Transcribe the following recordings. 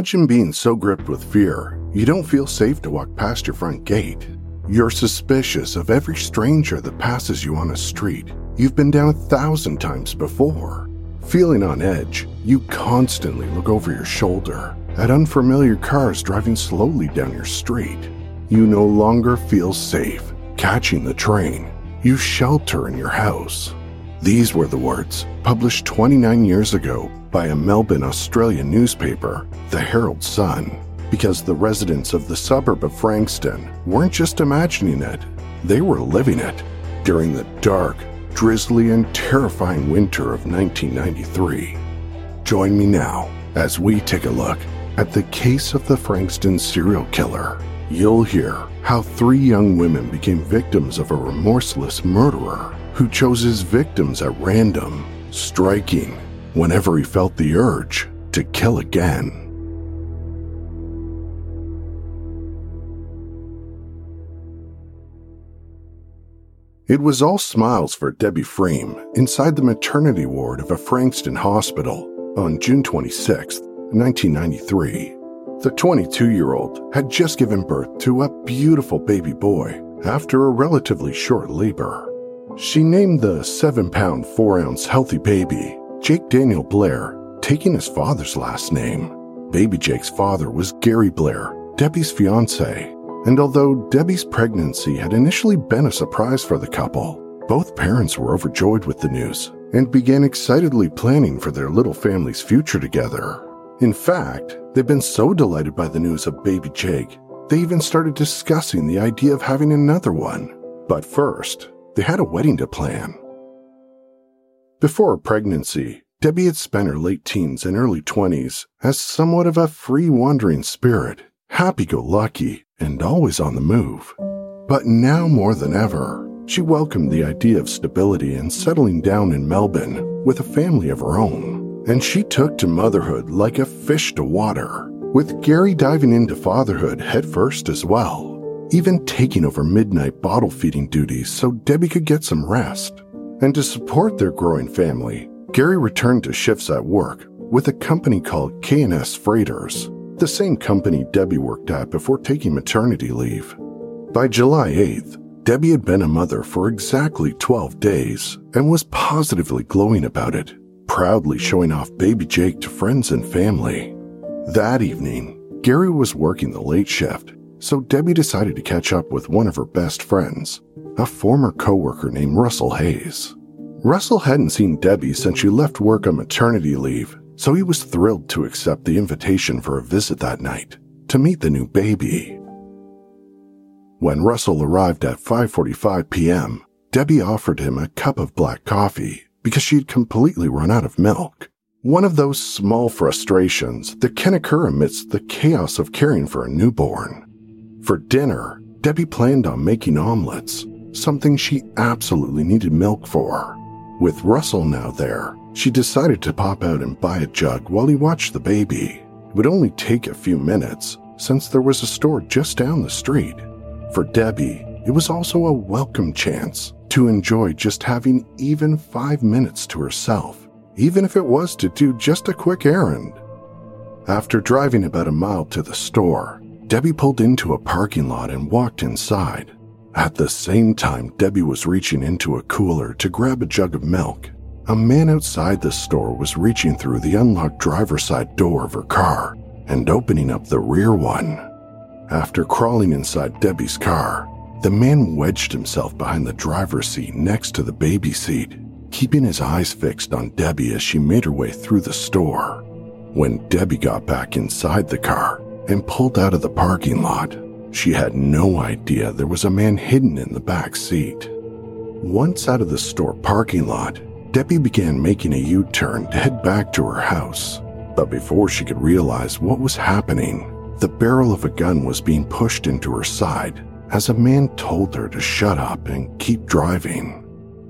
Imagine being so gripped with fear, you don't feel safe to walk past your front gate. You're suspicious of every stranger that passes you on a street you've been down a thousand times before. Feeling on edge, you constantly look over your shoulder at unfamiliar cars driving slowly down your street. You no longer feel safe catching the train. You shelter in your house. These were the words published 29 years ago by a Melbourne, Australian newspaper, the Herald Sun, because the residents of the suburb of Frankston weren't just imagining it, they were living it during the dark, drizzly, and terrifying winter of 1993. Join me now as we take a look at the case of the Frankston serial killer. You'll hear how three young women became victims of a remorseless murderer who chose his victims at random, striking whenever he felt the urge to kill again. It was all smiles for Debbie Fream inside the maternity ward of a Frankston hospital on June 26, 1993. The 22 year old had just given birth to a beautiful baby boy after a relatively short labor. She named the 7 pound 4 ounce healthy baby Jake Daniel Blair, taking his father's last name. Baby Jake's father was Gary Blair, Debbie's fiance, and although Debbie's pregnancy had initially been a surprise for the couple, both parents were overjoyed with the news and began excitedly planning for their little family's future together. In fact, they'd been so delighted by the news of baby Jake, they even started discussing the idea of having another one. But first, they had a wedding to plan. Before pregnancy, Debbie had spent her late teens and early 20s as somewhat of a free wandering spirit, happy go lucky, and always on the move. But now more than ever, she welcomed the idea of stability and settling down in Melbourne with a family of her own. And she took to motherhood like a fish to water, with Gary diving into fatherhood headfirst as well, even taking over midnight bottle feeding duties so Debbie could get some rest. And to support their growing family, Gary returned to shifts at work with a company called K&S Freighters, the same company Debbie worked at before taking maternity leave. By July 8th, Debbie had been a mother for exactly 12 days and was positively glowing about it, proudly showing off baby Jake to friends and family. That evening, Gary was working the late shift, so Debbie decided to catch up with one of her best friends, a former coworker named Russell Hayes. Russell hadn't seen Debbie since she left work on maternity leave, so he was thrilled to accept the invitation for a visit that night to meet the new baby. When Russell arrived at 5:45 p.m., Debbie offered him a cup of black coffee because she'd completely run out of milk. One of those small frustrations that can occur amidst the chaos of caring for a newborn. For dinner, Debbie planned on making omelets, something she absolutely needed milk for. With Russell now there, she decided to pop out and buy a jug while he watched the baby. It would only take a few minutes, since there was a store just down the street. For Debbie, it was also a welcome chance to enjoy just having even five minutes to herself, even if it was to do just a quick errand. After driving about a mile to the store, Debbie pulled into a parking lot and walked inside. At the same time, Debbie was reaching into a cooler to grab a jug of milk. A man outside the store was reaching through the unlocked driver's side door of her car and opening up the rear one. After crawling inside Debbie's car, the man wedged himself behind the driver's seat next to the baby seat, keeping his eyes fixed on Debbie as she made her way through the store. When Debbie got back inside the car and pulled out of the parking lot, she had no idea there was a man hidden in the back seat. Once out of the store parking lot, Debbie began making a U turn to head back to her house. But before she could realize what was happening, the barrel of a gun was being pushed into her side as a man told her to shut up and keep driving.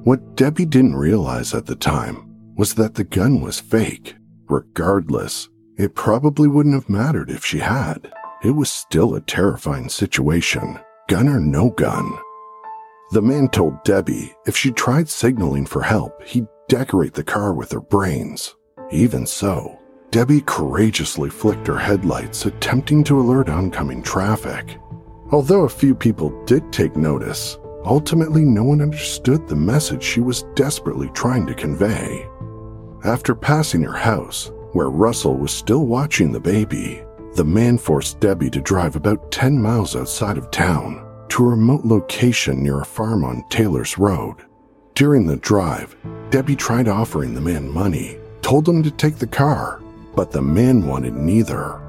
What Debbie didn't realize at the time was that the gun was fake. Regardless, it probably wouldn't have mattered if she had. It was still a terrifying situation, gun or no gun. The man told Debbie if she tried signaling for help, he'd decorate the car with her brains. Even so, Debbie courageously flicked her headlights, attempting to alert oncoming traffic. Although a few people did take notice, ultimately no one understood the message she was desperately trying to convey. After passing her house, where Russell was still watching the baby, the man forced Debbie to drive about 10 miles outside of town to a remote location near a farm on Taylor's Road. During the drive, Debbie tried offering the man money, told him to take the car, but the man wanted neither.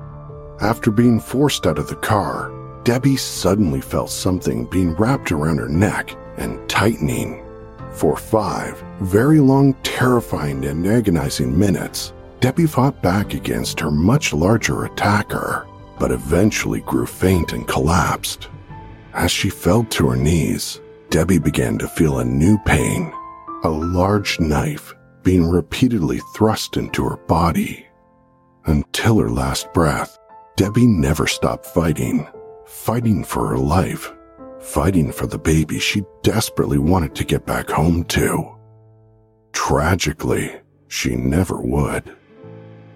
After being forced out of the car, Debbie suddenly felt something being wrapped around her neck and tightening. For five very long, terrifying, and agonizing minutes, Debbie fought back against her much larger attacker, but eventually grew faint and collapsed. As she fell to her knees, Debbie began to feel a new pain a large knife being repeatedly thrust into her body. Until her last breath, Debbie never stopped fighting, fighting for her life, fighting for the baby she desperately wanted to get back home to. Tragically, she never would.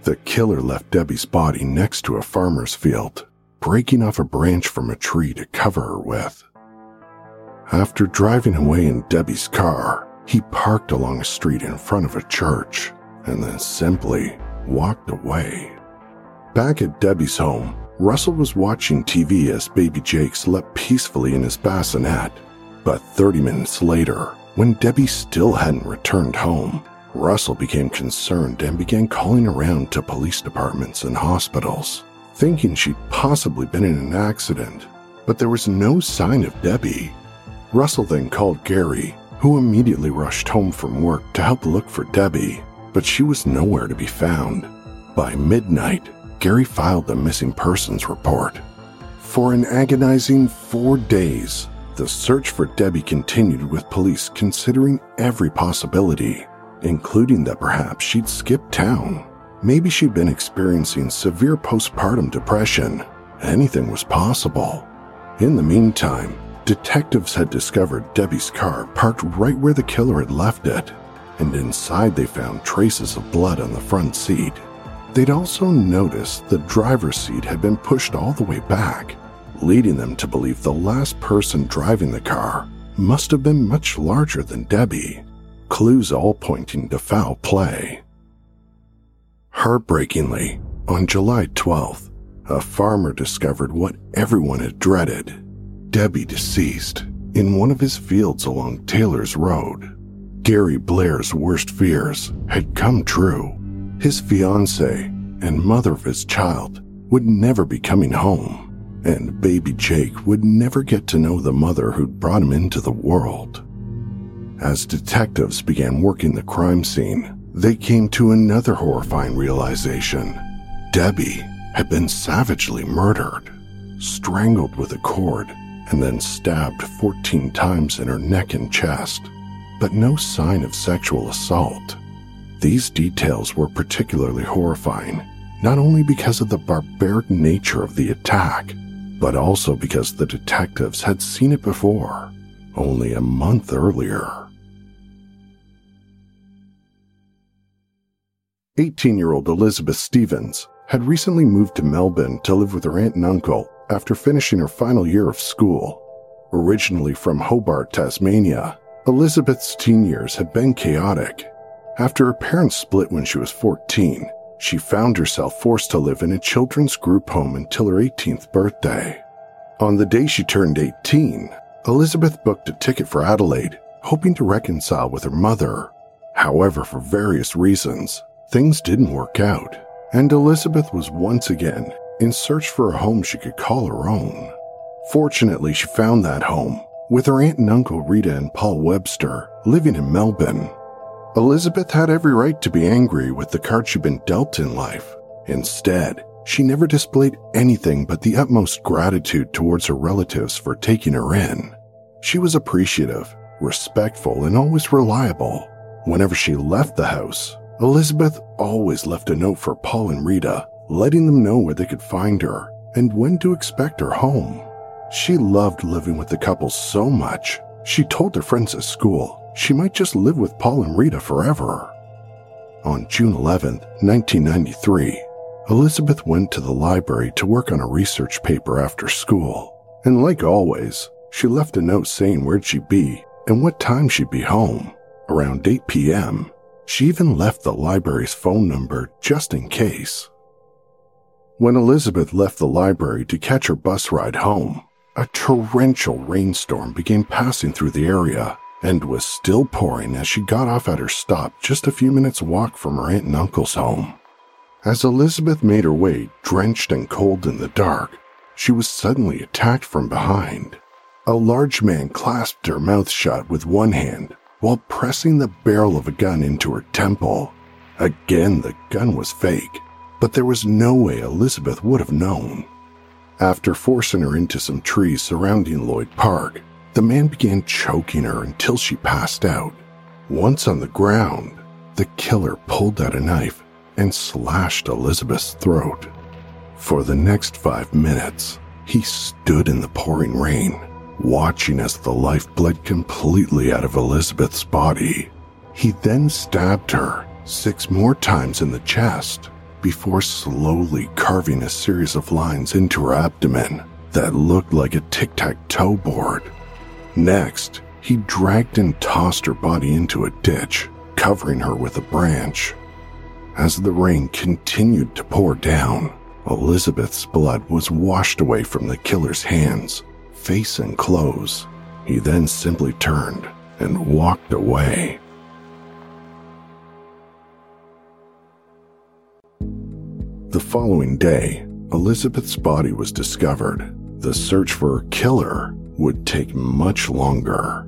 The killer left Debbie's body next to a farmer's field, breaking off a branch from a tree to cover her with. After driving away in Debbie's car, he parked along a street in front of a church and then simply walked away. Back at Debbie's home, Russell was watching TV as baby Jake slept peacefully in his bassinet. But 30 minutes later, when Debbie still hadn't returned home, Russell became concerned and began calling around to police departments and hospitals, thinking she'd possibly been in an accident. But there was no sign of Debbie. Russell then called Gary, who immediately rushed home from work to help look for Debbie, but she was nowhere to be found. By midnight, Gary filed the missing persons report. For an agonizing four days, the search for Debbie continued with police considering every possibility, including that perhaps she'd skipped town. Maybe she'd been experiencing severe postpartum depression. Anything was possible. In the meantime, detectives had discovered Debbie's car parked right where the killer had left it, and inside they found traces of blood on the front seat. They'd also noticed the driver's seat had been pushed all the way back, leading them to believe the last person driving the car must have been much larger than Debbie, clues all pointing to foul play. Heartbreakingly, on July 12th, a farmer discovered what everyone had dreaded Debbie deceased in one of his fields along Taylor's Road. Gary Blair's worst fears had come true. His fiancee and mother of his child would never be coming home, and baby Jake would never get to know the mother who'd brought him into the world. As detectives began working the crime scene, they came to another horrifying realization. Debbie had been savagely murdered, strangled with a cord, and then stabbed 14 times in her neck and chest, but no sign of sexual assault. These details were particularly horrifying, not only because of the barbaric nature of the attack, but also because the detectives had seen it before, only a month earlier. 18 year old Elizabeth Stevens had recently moved to Melbourne to live with her aunt and uncle after finishing her final year of school. Originally from Hobart, Tasmania, Elizabeth's teen years had been chaotic. After her parents split when she was 14, she found herself forced to live in a children's group home until her 18th birthday. On the day she turned 18, Elizabeth booked a ticket for Adelaide, hoping to reconcile with her mother. However, for various reasons, things didn't work out. and Elizabeth was once again in search for a home she could call her own. Fortunately, she found that home with her aunt and uncle Rita and Paul Webster living in Melbourne. Elizabeth had every right to be angry with the card she'd been dealt in life. Instead, she never displayed anything but the utmost gratitude towards her relatives for taking her in. She was appreciative, respectful, and always reliable. Whenever she left the house, Elizabeth always left a note for Paul and Rita, letting them know where they could find her and when to expect her home. She loved living with the couple so much, she told her friends at school she might just live with Paul and Rita forever. On June 11, 1993, Elizabeth went to the library to work on a research paper after school, and like always, she left a note saying where'd she be and what time she'd be home. Around 8 p.m., she even left the library's phone number just in case. When Elizabeth left the library to catch her bus ride home, a torrential rainstorm began passing through the area and was still pouring as she got off at her stop just a few minutes' walk from her aunt and uncle's home. As Elizabeth made her way, drenched and cold in the dark, she was suddenly attacked from behind. A large man clasped her mouth shut with one hand while pressing the barrel of a gun into her temple. Again, the gun was fake, but there was no way Elizabeth would have known. After forcing her into some trees surrounding Lloyd Park, the man began choking her until she passed out. Once on the ground, the killer pulled out a knife and slashed Elizabeth's throat. For the next five minutes, he stood in the pouring rain, watching as the life bled completely out of Elizabeth's body. He then stabbed her six more times in the chest before slowly carving a series of lines into her abdomen that looked like a tic tac toe board. Next, he dragged and tossed her body into a ditch, covering her with a branch. As the rain continued to pour down, Elizabeth's blood was washed away from the killer's hands, face, and clothes. He then simply turned and walked away. The following day, Elizabeth's body was discovered. The search for her killer would take much longer.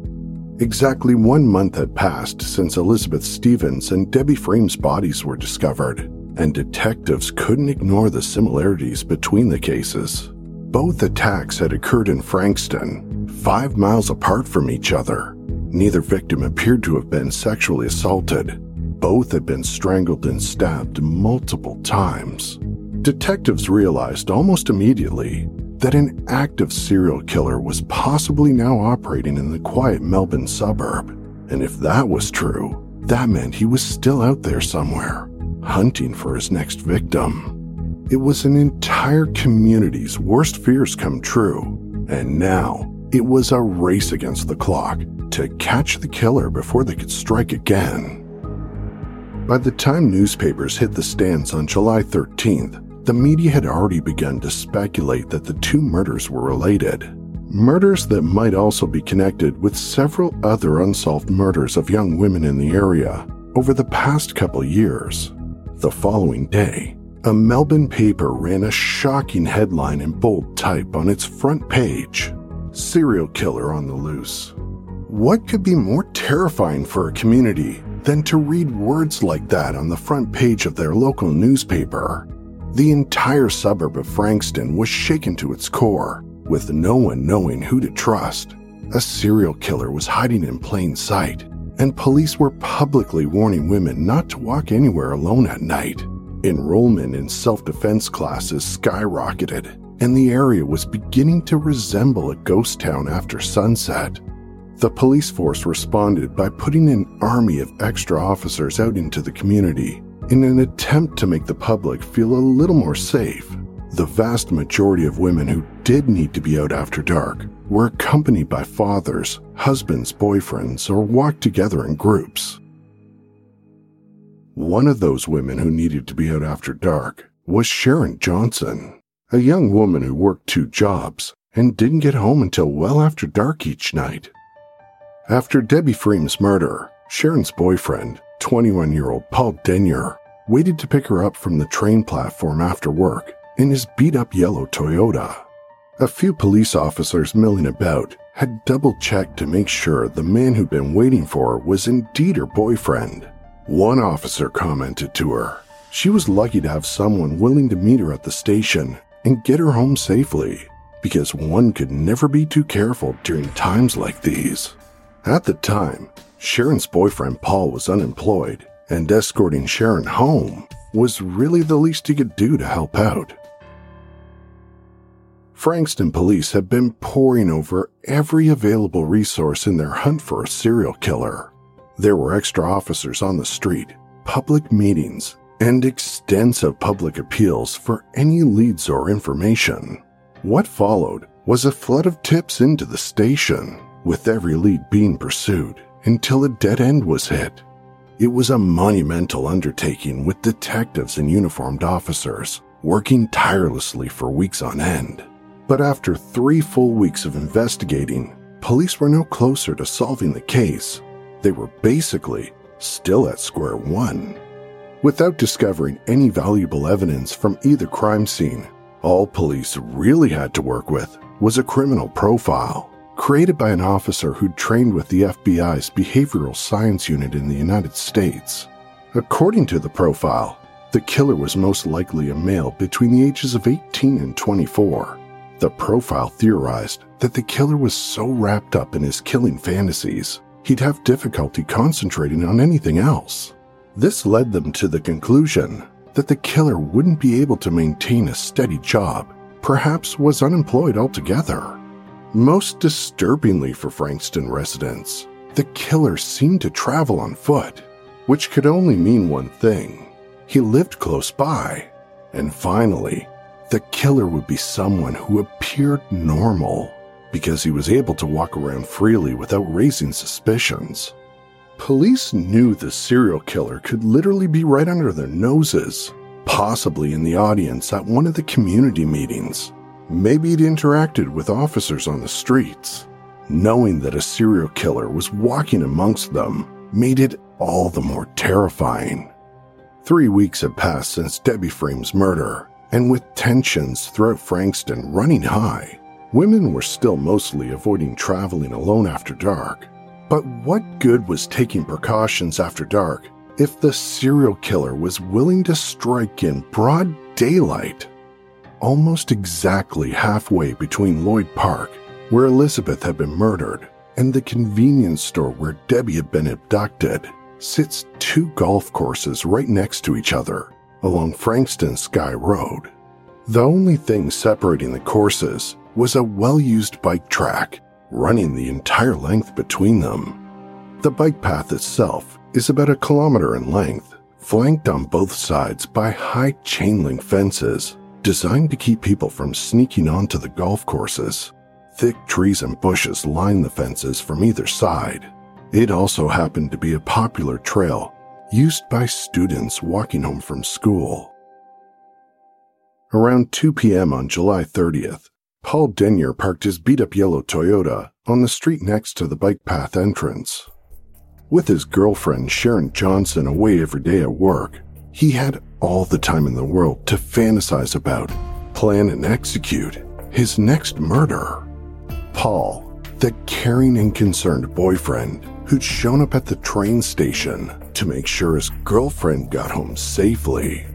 Exactly one month had passed since Elizabeth Stevens and Debbie Frame's bodies were discovered, and detectives couldn't ignore the similarities between the cases. Both attacks had occurred in Frankston, five miles apart from each other. Neither victim appeared to have been sexually assaulted, both had been strangled and stabbed multiple times. Detectives realized almost immediately that an active serial killer was possibly now operating in the quiet Melbourne suburb. And if that was true, that meant he was still out there somewhere, hunting for his next victim. It was an entire community's worst fears come true, and now it was a race against the clock to catch the killer before they could strike again. By the time newspapers hit the stands on July 13th, the media had already begun to speculate that the two murders were related. Murders that might also be connected with several other unsolved murders of young women in the area over the past couple years. The following day, a Melbourne paper ran a shocking headline in bold type on its front page Serial Killer on the Loose. What could be more terrifying for a community than to read words like that on the front page of their local newspaper. The entire suburb of Frankston was shaken to its core, with no one knowing who to trust. A serial killer was hiding in plain sight, and police were publicly warning women not to walk anywhere alone at night. Enrollment in self defense classes skyrocketed, and the area was beginning to resemble a ghost town after sunset. The police force responded by putting an army of extra officers out into the community in an attempt to make the public feel a little more safe. The vast majority of women who did need to be out after dark were accompanied by fathers, husbands, boyfriends, or walked together in groups. One of those women who needed to be out after dark was Sharon Johnson, a young woman who worked two jobs and didn't get home until well after dark each night. After Debbie Freeman's murder, Sharon's boyfriend, 21 year old Paul Denyer, waited to pick her up from the train platform after work in his beat up yellow Toyota. A few police officers milling about had double checked to make sure the man who'd been waiting for her was indeed her boyfriend. One officer commented to her she was lucky to have someone willing to meet her at the station and get her home safely, because one could never be too careful during times like these. At the time, Sharon's boyfriend Paul was unemployed, and escorting Sharon home was really the least he could do to help out. Frankston police have been poring over every available resource in their hunt for a serial killer. There were extra officers on the street, public meetings, and extensive public appeals for any leads or information. What followed was a flood of tips into the station, with every lead being pursued until a dead end was hit. It was a monumental undertaking with detectives and uniformed officers working tirelessly for weeks on end. But after three full weeks of investigating, police were no closer to solving the case. They were basically still at square one. Without discovering any valuable evidence from either crime scene, all police really had to work with was a criminal profile created by an officer who'd trained with the FBI's Behavioral Science Unit in the United States. According to the profile, the killer was most likely a male between the ages of 18 and 24. The profile theorized that the killer was so wrapped up in his killing fantasies, he'd have difficulty concentrating on anything else. This led them to the conclusion that the killer wouldn't be able to maintain a steady job, perhaps was unemployed altogether. Most disturbingly for Frankston residents, the killer seemed to travel on foot, which could only mean one thing. He lived close by. And finally, the killer would be someone who appeared normal because he was able to walk around freely without raising suspicions. Police knew the serial killer could literally be right under their noses, possibly in the audience at one of the community meetings. Maybe he'd interacted with officers on the streets. Knowing that a serial killer was walking amongst them made it all the more terrifying. Three weeks had passed since Debbie Frame's murder, and with tensions throughout Frankston running high, women were still mostly avoiding traveling alone after dark but what good was taking precautions after dark if the serial killer was willing to strike in broad daylight? Almost exactly halfway between Lloyd Park, where Elizabeth had been murdered, and the convenience store where Debbie had been abducted, sits two golf courses right next to each other along Frankston Skye Road. The only thing separating the courses was a well used bike track running the entire length between them. The bike path itself is about a kilometer in length, flanked on both sides by high chain link fences designed to keep people from sneaking onto the golf courses. Thick trees and bushes line the fences from either side. It also happened to be a popular trail used by students walking home from school. Around 2 p.m. on July 30th, Paul Denyer parked his beat up yellow Toyota on the street next to the bike path entrance. With his girlfriend Sharon Johnson away every day at work, he had all the time in the world to fantasize about, plan, and execute his next murder. Paul, the caring and concerned boyfriend who'd shown up at the train station to make sure his girlfriend got home safely.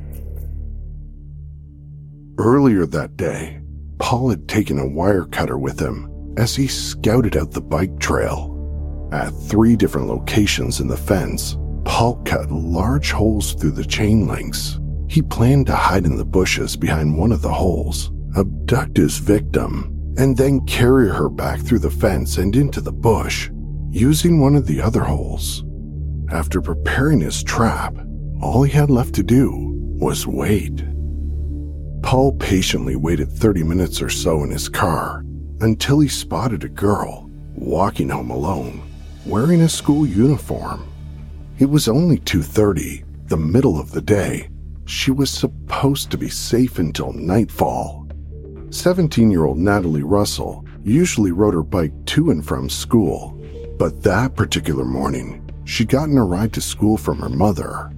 Earlier that day, Paul had taken a wire cutter with him as he scouted out the bike trail. At three different locations in the fence, Paul cut large holes through the chain links. He planned to hide in the bushes behind one of the holes, abduct his victim, and then carry her back through the fence and into the bush, using one of the other holes. After preparing his trap, all he had left to do was wait. Paul patiently waited 30 minutes or so in his car until he spotted a girl walking home alone, wearing a school uniform. It was only 2:30, the middle of the day. She was supposed to be safe until nightfall. 17-year-old Natalie Russell usually rode her bike to and from school, but that particular morning, she'd gotten a ride to school from her mother.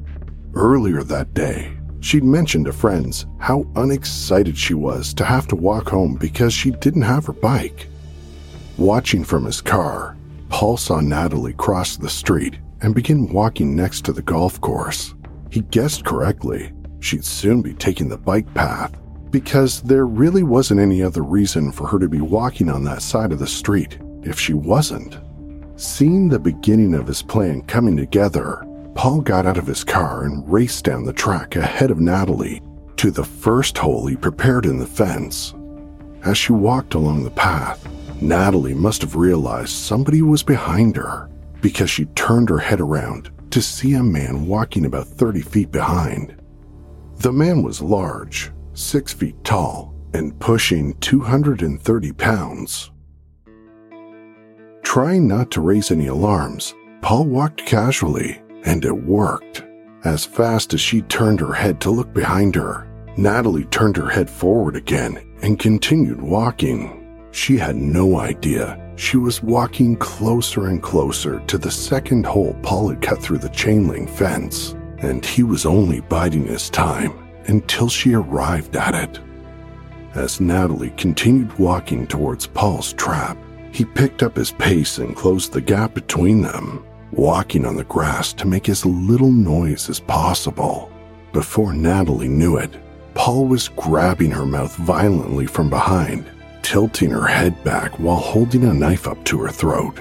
Earlier that day, she'd mentioned to friends how unexcited she was to have to walk home because she didn't have her bike. Watching from his car, Paul saw Natalie cross the street and begin walking next to the golf course. He guessed correctly. She'd soon be taking the bike path because there really wasn't any other reason for her to be walking on that side of the street if she wasn't. Seeing the beginning of his plan coming together, Paul got out of his car and raced down the track ahead of Natalie to the first hole he prepared in the fence. As she walked along the path, Natalie must have realized somebody was behind her because she turned her head around to see a man walking about 30 feet behind. The man was large, six feet tall, and pushing 230 pounds. Trying not to raise any alarms, Paul walked casually, and it worked. As fast as she turned her head to look behind her, Natalie turned her head forward again and continued walking. She had no idea she was walking closer and closer to the second hole Paul had cut through the chain link fence, and he was only biding his time until she arrived at it. As Natalie continued walking towards Paul's trap, he picked up his pace and closed the gap between them, walking on the grass to make as little noise as possible. Before Natalie knew it, Paul was grabbing her mouth violently from behind, tilting her head back while holding a knife up to her throat.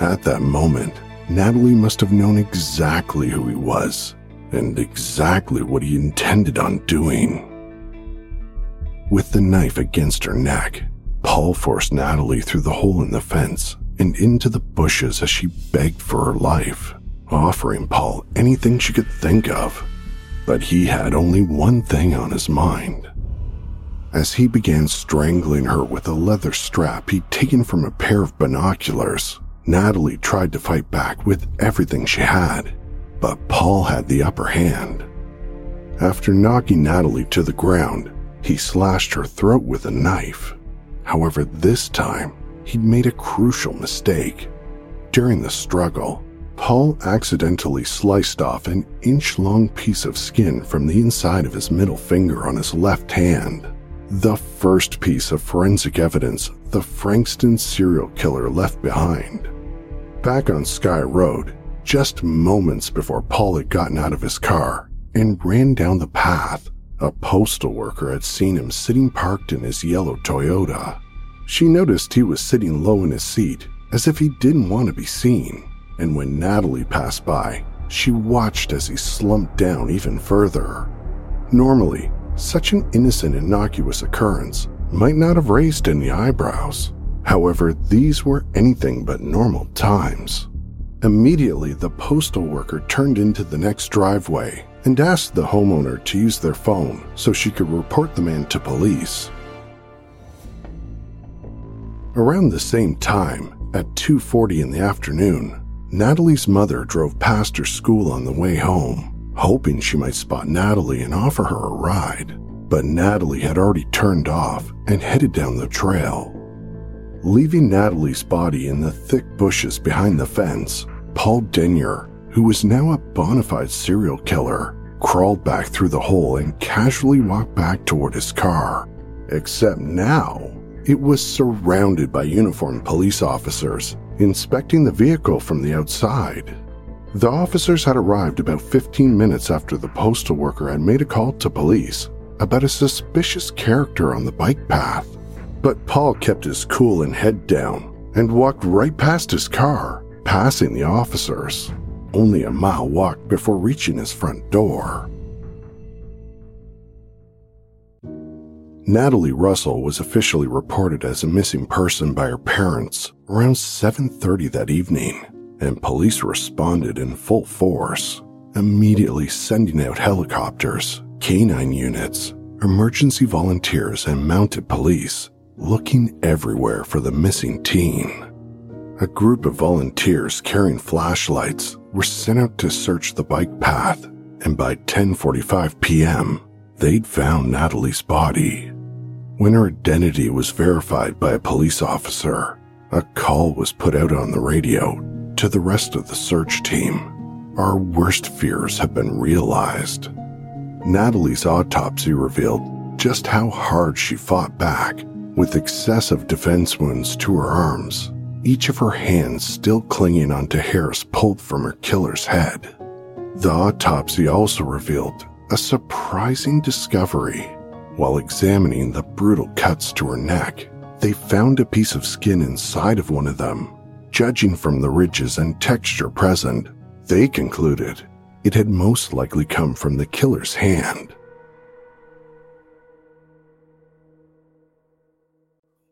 At that moment, Natalie must have known exactly who he was and exactly what he intended on doing. With the knife against her neck, Paul forced Natalie through the hole in the fence and into the bushes as she begged for her life, offering Paul anything she could think of. But he had only one thing on his mind. As he began strangling her with a leather strap he'd taken from a pair of binoculars, Natalie tried to fight back with everything she had but Paul had the upper hand. After knocking Natalie to the ground, he slashed her throat with a knife. However, this time, he'd made a crucial mistake. During the struggle, Paul accidentally sliced off an inch long piece of skin from the inside of his middle finger on his left hand. The first piece of forensic evidence the Frankston serial killer left behind. Back on Skye Road, just moments before Paul had gotten out of his car and ran down the path, a postal worker had seen him sitting parked in his yellow Toyota. She noticed he was sitting low in his seat as if he didn't want to be seen, and when Natalie passed by, she watched as he slumped down even further. Normally, such an innocent, innocuous occurrence might not have raised any eyebrows. However, these were anything but normal times. Immediately, the postal worker turned into the next driveway and asked the homeowner to use their phone so she could report the man to police. Around the same time, at 2:40 in the afternoon, Natalie's mother drove past her school on the way home, hoping she might spot Natalie and offer her a ride. But Natalie had already turned off and headed down the trail. Leaving Natalie's body in the thick bushes behind the fence, Paul Denyer, who was now a bona fide serial killer, crawled back through the hole and casually walked back toward his car. Except now, it was surrounded by uniformed police officers inspecting the vehicle from the outside. The officers had arrived about 15 minutes after the postal worker had made a call to police about a suspicious character on the bike path. But Paul kept his cool and head down and walked right past his car passing the officers, only a mile walk before reaching his front door. Natalie Russell was officially reported as a missing person by her parents around 7:30 that evening, and police responded in full force, immediately sending out helicopters, canine units, emergency volunteers, and mounted police looking everywhere for the missing teen. A group of volunteers carrying flashlights were sent out to search the bike path, and by 10:45 p.m., they'd found Natalie's body. When her identity was verified by a police officer, a call was put out on the radio to the rest of the search team. our worst fears have been realized. Natalie's autopsy revealed just how hard she fought back, with excessive defense wounds to her arms, each of her hands still clinging onto hairs pulled from her killer's head. The autopsy also revealed a surprising discovery. While examining the brutal cuts to her neck, they found a piece of skin inside of one of them. Judging from the ridges and texture present, they concluded it had most likely come from the killer's hand.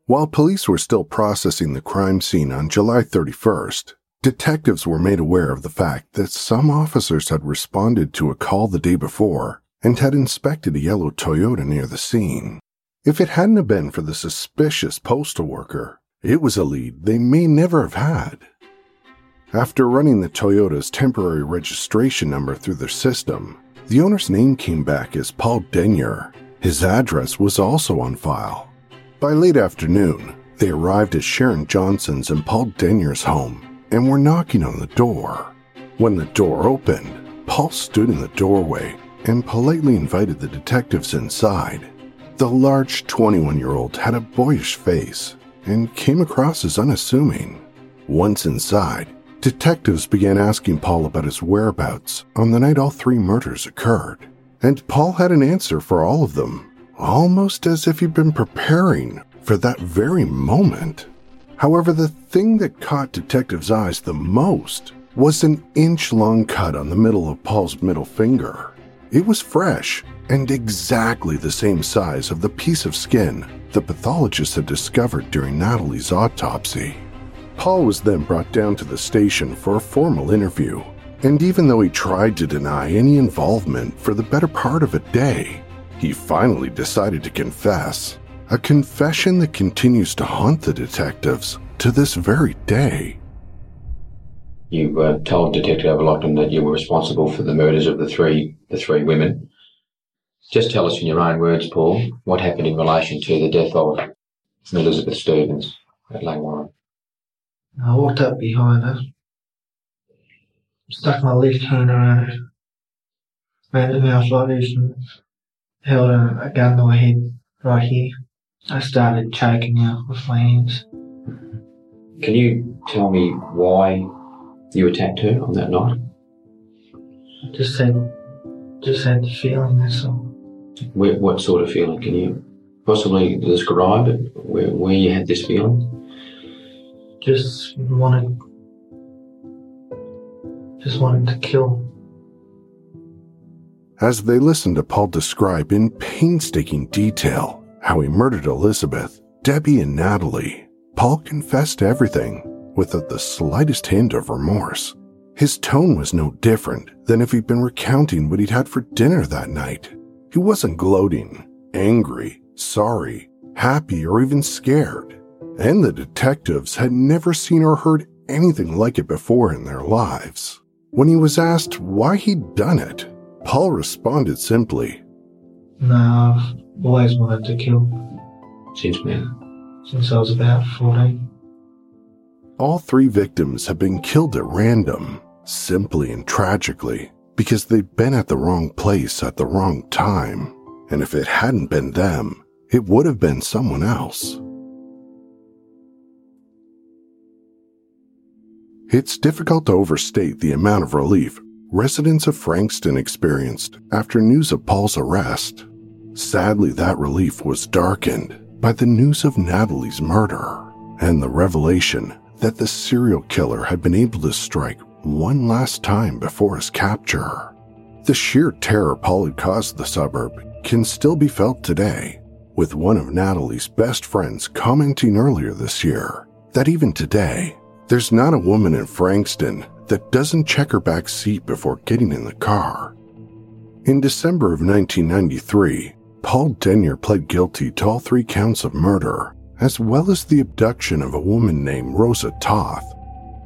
While police were still processing the crime scene on July 31st, detectives were made aware of the fact that some officers had responded to a call the day before and had inspected a yellow Toyota near the scene. If it hadn't have been for the suspicious postal worker, it was a lead they may never have had. After running the Toyota's temporary registration number through their system, the owner's name came back as Paul Denyer. His address was also on file. By late afternoon, they arrived at Sharon Johnson's and Paul Denyer's home and were knocking on the door. When the door opened, Paul stood in the doorway and politely invited the detectives inside. The large 21 year old had a boyish face and came across as unassuming. Once inside, Detectives began asking Paul about his whereabouts on the night all three murders occurred, and Paul had an answer for all of them, almost as if he'd been preparing for that very moment. However, the thing that caught detectives' eyes the most was an inch long cut on the middle of Paul's middle finger. It was fresh and exactly the same size of the piece of skin the pathologist had discovered during Natalie's autopsy. Paul was then brought down to the station for a formal interview, and even though he tried to deny any involvement for the better part of a day, he finally decided to confess. A confession that continues to haunt the detectives to this very day. You uh, told Detective Overlockton that you were responsible for the murders of the three the three women. Just tell us in your own words, Paul, what happened in relation to the death of Elizabeth Stevens at Langwarrin. I walked up behind her, stuck my left hand around her, made her mouth like this, and held a, a gun to her head right here. I started choking her with my hands. Can you tell me why you attacked her on that night? I just had, just had the feeling, that's all. Where, what sort of feeling? Can you possibly describe it, where, where you had this feeling? just wanted just wanted to kill. As they listened to Paul describe in painstaking detail how he murdered Elizabeth, Debbie, and Natalie, Paul confessed everything without the slightest hint of remorse. His tone was no different than if he'd been recounting what he'd had for dinner that night. He wasn't gloating, angry, sorry, happy, or even scared and the detectives had never seen or heard anything like it before in their lives. When he was asked why he'd done it, Paul responded simply, No, I've always wanted to kill. Since when? Since I was about 14. All three victims have been killed at random, simply and tragically, because they've been at the wrong place at the wrong time. And if it hadn't been them, it would have been someone else. It's difficult to overstate the amount of relief residents of Frankston experienced after news of Paul's arrest. Sadly, that relief was darkened by the news of Natalie's murder and the revelation that the serial killer had been able to strike one last time before his capture. The sheer terror Paul had caused the suburb can still be felt today, with one of Natalie's best friends commenting earlier this year that even today, there's not a woman in Frankston that doesn't check her back seat before getting in the car. In December of 1993, Paul Denyer pled guilty to all three counts of murder, as well as the abduction of a woman named Rosa Toth.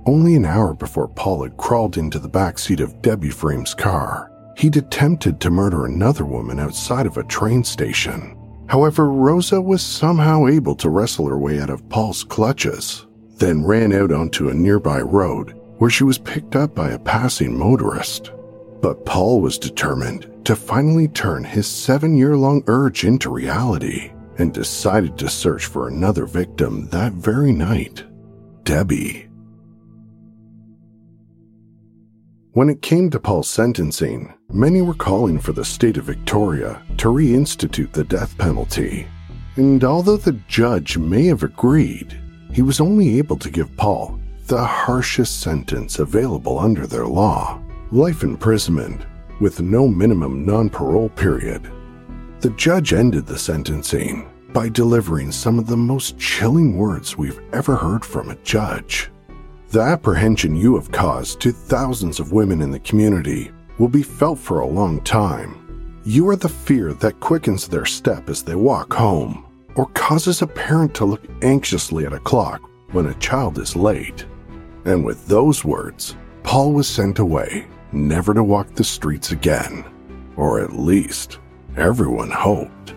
Only an hour before Paul had crawled into the back seat of Debbie Frame's car, he'd attempted to murder another woman outside of a train station. However, Rosa was somehow able to wrestle her way out of Paul's clutches then ran out onto a nearby road where she was picked up by a passing motorist. But Paul was determined to finally turn his seven year long urge into reality and decided to search for another victim that very night Debbie. When it came to Paul's sentencing, many were calling for the state of Victoria to reinstitute the death penalty. And although the judge may have agreed, he was only able to give Paul the harshest sentence available under their law life imprisonment with no minimum non parole period. The judge ended the sentencing by delivering some of the most chilling words we've ever heard from a judge. The apprehension you have caused to thousands of women in the community will be felt for a long time. You are the fear that quickens their step as they walk home, or causes a parent to look anxiously at a clock when a child is late. And with those words, Paul was sent away, never to walk the streets again. Or at least, everyone hoped.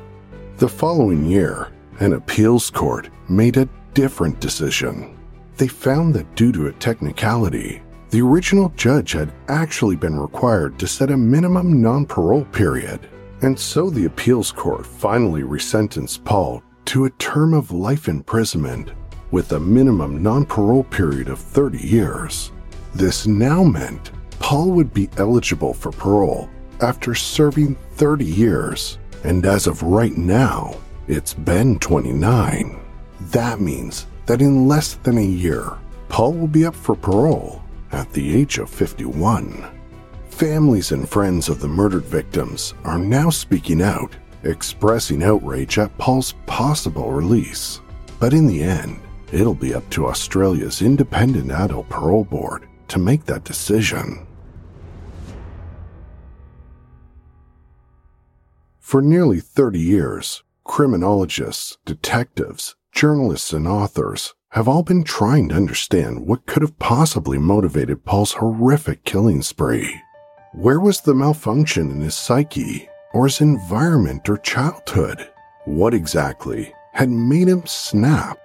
The following year, an appeals court made a different decision they found that due to a technicality, the original judge had actually been required to set a minimum non parole period, and so the appeals court finally resentenced Paul to a term of life imprisonment with a minimum non parole period of 30 years. This now meant Paul would be eligible for parole after serving 30 years, and as of right now, it's been 29. That means that in less than a year, Paul will be up for parole at the age of 51. Families and friends of the murdered victims are now speaking out, expressing outrage at Paul's possible release. But in the end, it'll be up to Australia's Independent Adult Parole Board to make that decision. For nearly 30 years, criminologists, detectives, journalists and authors have all been trying to understand what could have possibly motivated Paul's horrific killing spree. Where was the malfunction in his psyche, or his environment or childhood? What exactly had made him snap?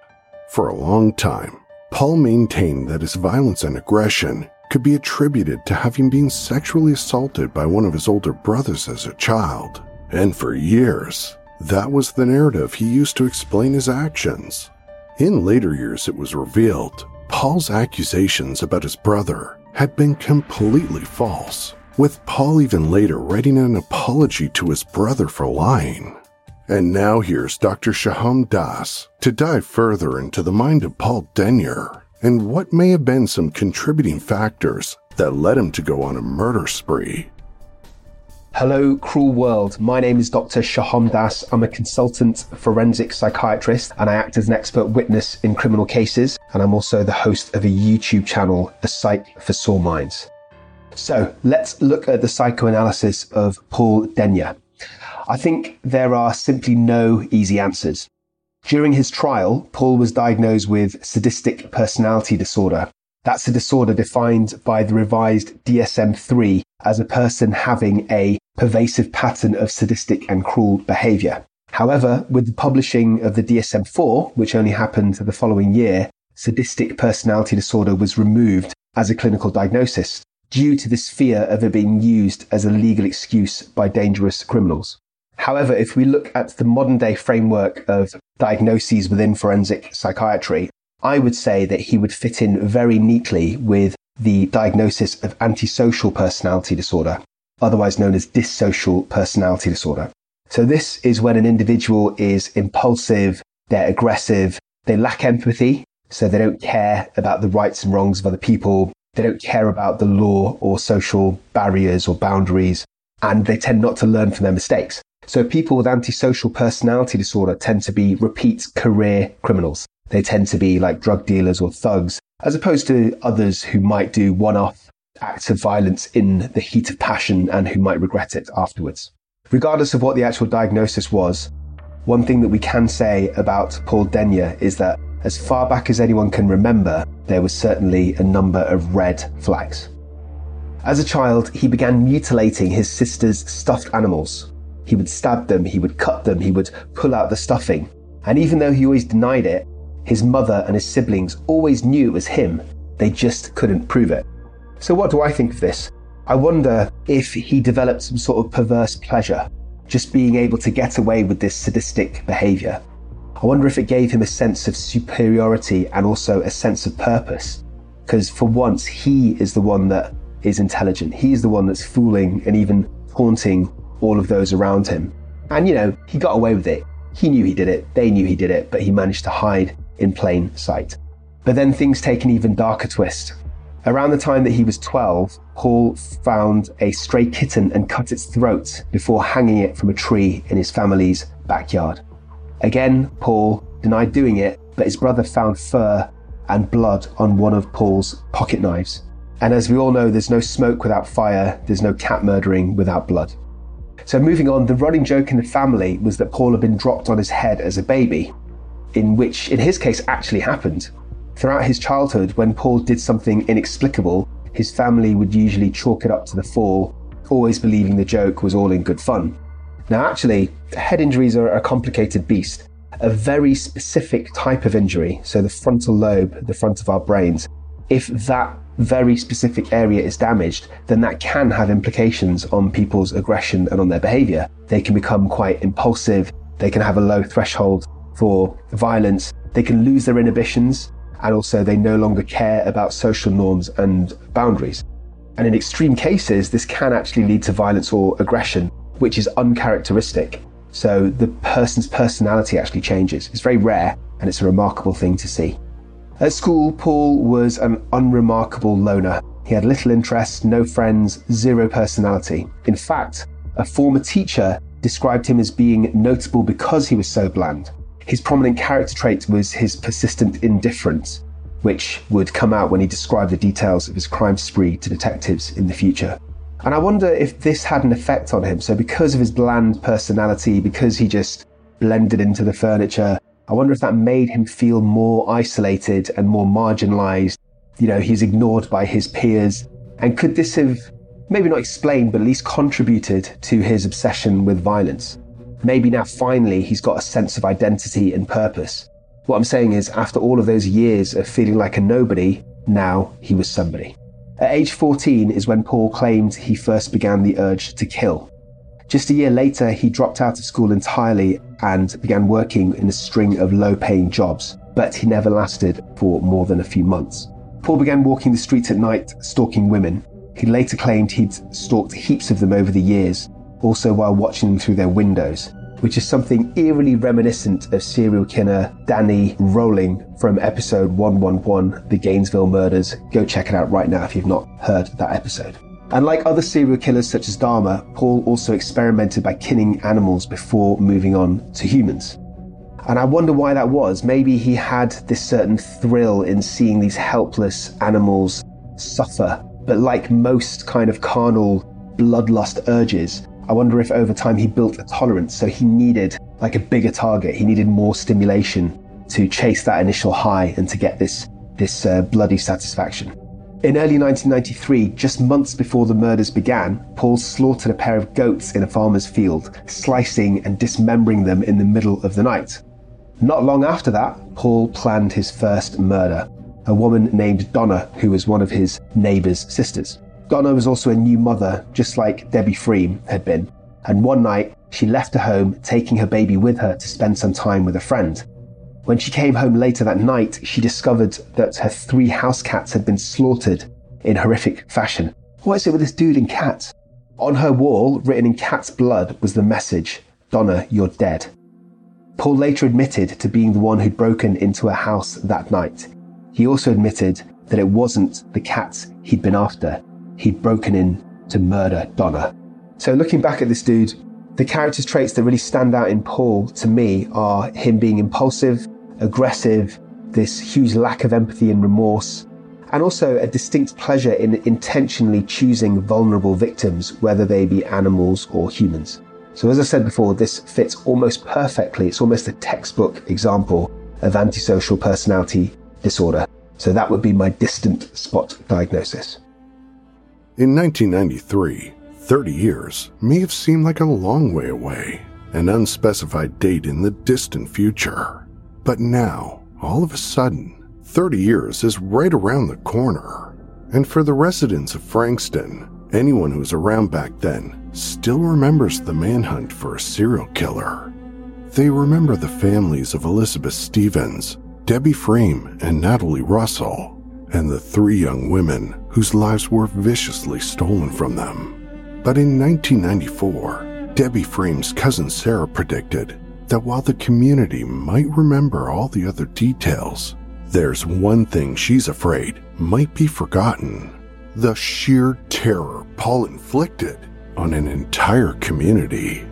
For a long time, Paul maintained that his violence and aggression could be attributed to having been sexually assaulted by one of his older brothers as a child. And for years, that was the narrative he used to explain his actions. In later years, it was revealed Paul's accusations about his brother had been completely false, with Paul even later writing an apology to his brother for lying. And now here's Dr. Sohom Das to dive further into the mind of Paul Denyer and what may have been some contributing factors that led him to go on a murder spree. Hello, cruel world. My name is Dr. Sohom Das. I'm a consultant forensic psychiatrist and I act as an expert witness in criminal cases. And I'm also the host of a YouTube channel, The Psych for Sore Minds. So let's look at the psychoanalysis of Paul Denyer. I think there are simply no easy answers. During his trial, Paul was diagnosed with sadistic personality disorder, that's a disorder defined by the revised DSM 3 as a person having a pervasive pattern of sadistic and cruel behavior. However, with the publishing of the DSM 4, which only happened the following year, sadistic personality disorder was removed as a clinical diagnosis due to this fear of it being used as a legal excuse by dangerous criminals. However, if we look at the modern day framework of diagnoses within forensic psychiatry, I would say that he would fit in very neatly with the diagnosis of antisocial personality disorder, otherwise known as dissocial personality disorder. So this is when an individual is impulsive, they're aggressive, they lack empathy, so they don't care about the rights and wrongs of other people, they don't care about the law or social barriers or boundaries, and they tend not to learn from their mistakes. So people with antisocial personality disorder tend to be repeat career criminals. They tend to be like drug dealers or thugs, as opposed to others who might do one off acts of violence in the heat of passion and who might regret it afterwards. Regardless of what the actual diagnosis was, one thing that we can say about Paul Denyer is that as far back as anyone can remember, there was certainly a number of red flags. As a child, he began mutilating his sister's stuffed animals. He would stab them, he would cut them, he would pull out the stuffing. And even though he always denied it, his mother and his siblings always knew it was him, They just couldn't prove it. So, what do I think of this? I wonder if he developed some sort of perverse pleasure, just being able to get away with this sadistic behavior. I wonder if it gave him a sense of superiority and also a sense of purpose. Because for once, he is the one that is intelligent. He is the one that's fooling and even taunting all of those around him. And you know, he got away with it. He knew he did it, they knew he did it, but he managed to hide in plain sight. But then things take an even darker twist. Around the time that he was 12, Paul found a stray kitten and cut its throat before hanging it from a tree in his family's backyard. Again, Paul denied doing it, but his brother found fur and blood on one of Paul's pocket knives. And as we all know, there's no smoke without fire, there's no cat murdering without blood. So, moving on, the running joke in the family was that Paul had been dropped on his head as a baby, in which, in his case, actually happened. Throughout his childhood, when Paul did something inexplicable, his family would usually chalk it up to the fall, always believing the joke was all in good fun. Now, actually, head injuries are a complicated beast. A very specific type of injury, so the frontal lobe, the front of our brains, if that very specific area is damaged, then that can have implications on people's aggression and on their behavior. They can become quite impulsive, they can have a low threshold for violence, they can lose their inhibitions, and also they no longer care about social norms and boundaries. And in extreme cases, this can actually lead to violence or aggression, which is uncharacteristic. So the person's personality actually changes. It's very rare and it's a remarkable thing to see. At school, Paul was an unremarkable loner. He had little interest, no friends, zero personality. In fact, a former teacher described him as being notable because he was so bland. His prominent character trait was his persistent indifference, which would come out when he described the details of his crime spree to detectives in the future. And I wonder if this had an effect on him. So, because of his bland personality, because he just blended into the furniture, I wonder if that made him feel more isolated and more marginalized. You know, he's ignored by his peers. And could this have maybe not explained, but at least contributed to his obsession with violence? Maybe now finally he's got a sense of identity and purpose. What I'm saying is, after all of those years of feeling like a nobody, now he was somebody. At age 14 is when Paul claimed he first began the urge to kill. Just a year later, he dropped out of school entirely and began working in a string of low paying jobs, but he never lasted for more than a few months. Paul began walking the streets at night, stalking women. He later claimed he'd stalked heaps of them over the years, also while watching them through their windows, which is something eerily reminiscent of serial killer Danny Rolling from episode 111, The Gainesville Murders. Go check it out right now if you've not heard that episode. And like other serial killers such as Dahmer, Paul also experimented by killing animals before moving on to humans. And I wonder why that was. Maybe he had this certain thrill in seeing these helpless animals suffer. But like most kind of carnal bloodlust urges, I wonder if over time he built a tolerance. So he needed like a bigger target. He needed more stimulation to chase that initial high and to get this, this uh, bloody satisfaction. In early 1993, just months before the murders began, Paul slaughtered a pair of goats in a farmer's field, slicing and dismembering them in the middle of the night. Not long after that, Paul planned his first murder, a woman named Donna, who was one of his neighbour's sisters. Donna was also a new mother, just like Debbie Fream had been, and one night she left her home, taking her baby with her to spend some time with a friend. When she came home later that night, she discovered that her three house cats had been slaughtered in horrific fashion. What is it with this dude and cats? On her wall, written in cat's blood, was the message Donna, you're dead. Paul later admitted to being the one who'd broken into her house that night. He also admitted that it wasn't the cats he'd been after. He'd broken in to murder Donna. So, looking back at this dude, the character's traits that really stand out in Paul to me are him being impulsive, aggressive, this huge lack of empathy and remorse, and also a distinct pleasure in intentionally choosing vulnerable victims, whether they be animals or humans. So, as I said before, this fits almost perfectly. It's almost a textbook example of antisocial personality disorder. So, that would be my distant spot diagnosis. In 1993, 30 years may have seemed like a long way away, an unspecified date in the distant future. But now, all of a sudden, 30 years is right around the corner. And for the residents of Frankston, anyone who was around back then still remembers the manhunt for a serial killer. They remember the families of Elizabeth Stevens, Debbie Fream, and Natalie Russell, and the three young women whose lives were viciously stolen from them. But in 1994, Debbie Fream's cousin Sarah predicted that while the community might remember all the other details, there's one thing she's afraid might be forgotten the sheer terror Paul inflicted on an entire community.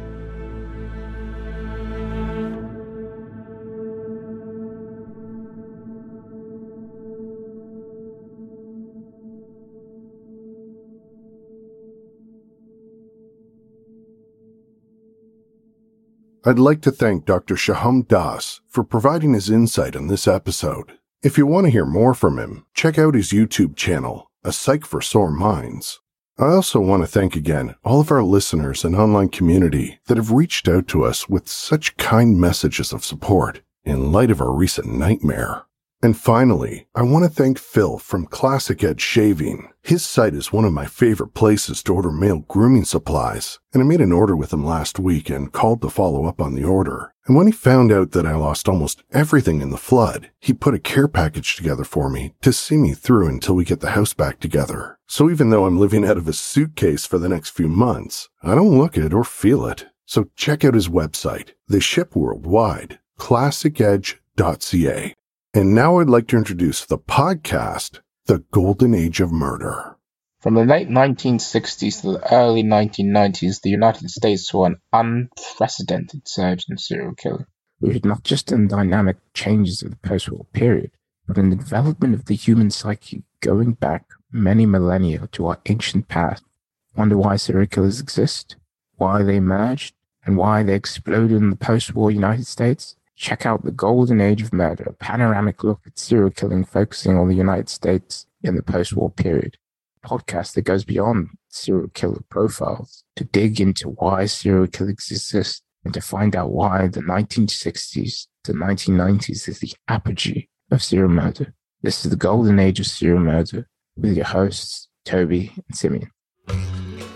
I'd like to thank Dr. Sohom Das for providing his insight on this episode. If you want to hear more from him, check out his YouTube channel, A Psych for Sore Minds. I also want to thank again all of our listeners and online community that have reached out to us with such kind messages of support in light of our recent nightmare. And finally, I want to thank Phil from Classic Edge Shaving. His site is one of my favorite places to order male grooming supplies, and I made an order with him last week and called to follow up on the order. And when he found out that I lost almost everything in the flood, he put a care package together for me to see me through until we get the house back together. So even though I'm living out of a suitcase for the next few months, I don't look it or feel it. So check out his website. They ship worldwide. ClassicEdge.ca. And now I'd like to introduce the podcast, The Golden Age of Murder. From the late 1960s to the early 1990s, the United States saw an unprecedented surge in serial killing, rooted not just in dynamic changes of the post-war period, but in the development of the human psyche going back many millennia to our ancient past. Wonder why serial killers exist, why they emerged, and why they exploded in the post-war United States? Check out The Golden Age of Murder, a panoramic look at serial killing focusing on the United States in the post war period. A podcast that goes beyond serial killer profiles to dig into why serial killers exist and to find out why the 1960s to 1990s is the apogee of serial murder. This is the golden age of serial murder with your hosts, Toby and Simeon.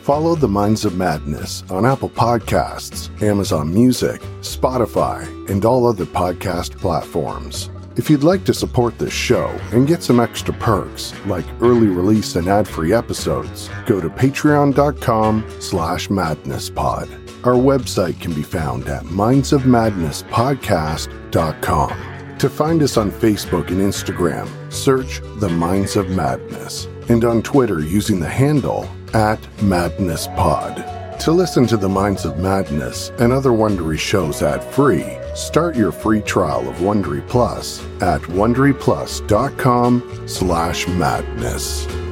Follow The Minds of Madness on Apple Podcasts, Amazon Music, Spotify, and all other podcast platforms. If you'd like to support this show and get some extra perks like early release and ad-free episodes, go to patreon.com slash madnesspod. Our website can be found at mindsofmadnesspodcast.com. To find us on Facebook and Instagram, search The Minds of Madness, and on Twitter using the handle at Madness Pod. To listen to the Minds of Madness and other Wondery shows ad-free, start your free trial of Wondery Plus at wonderyplus.com slash madness.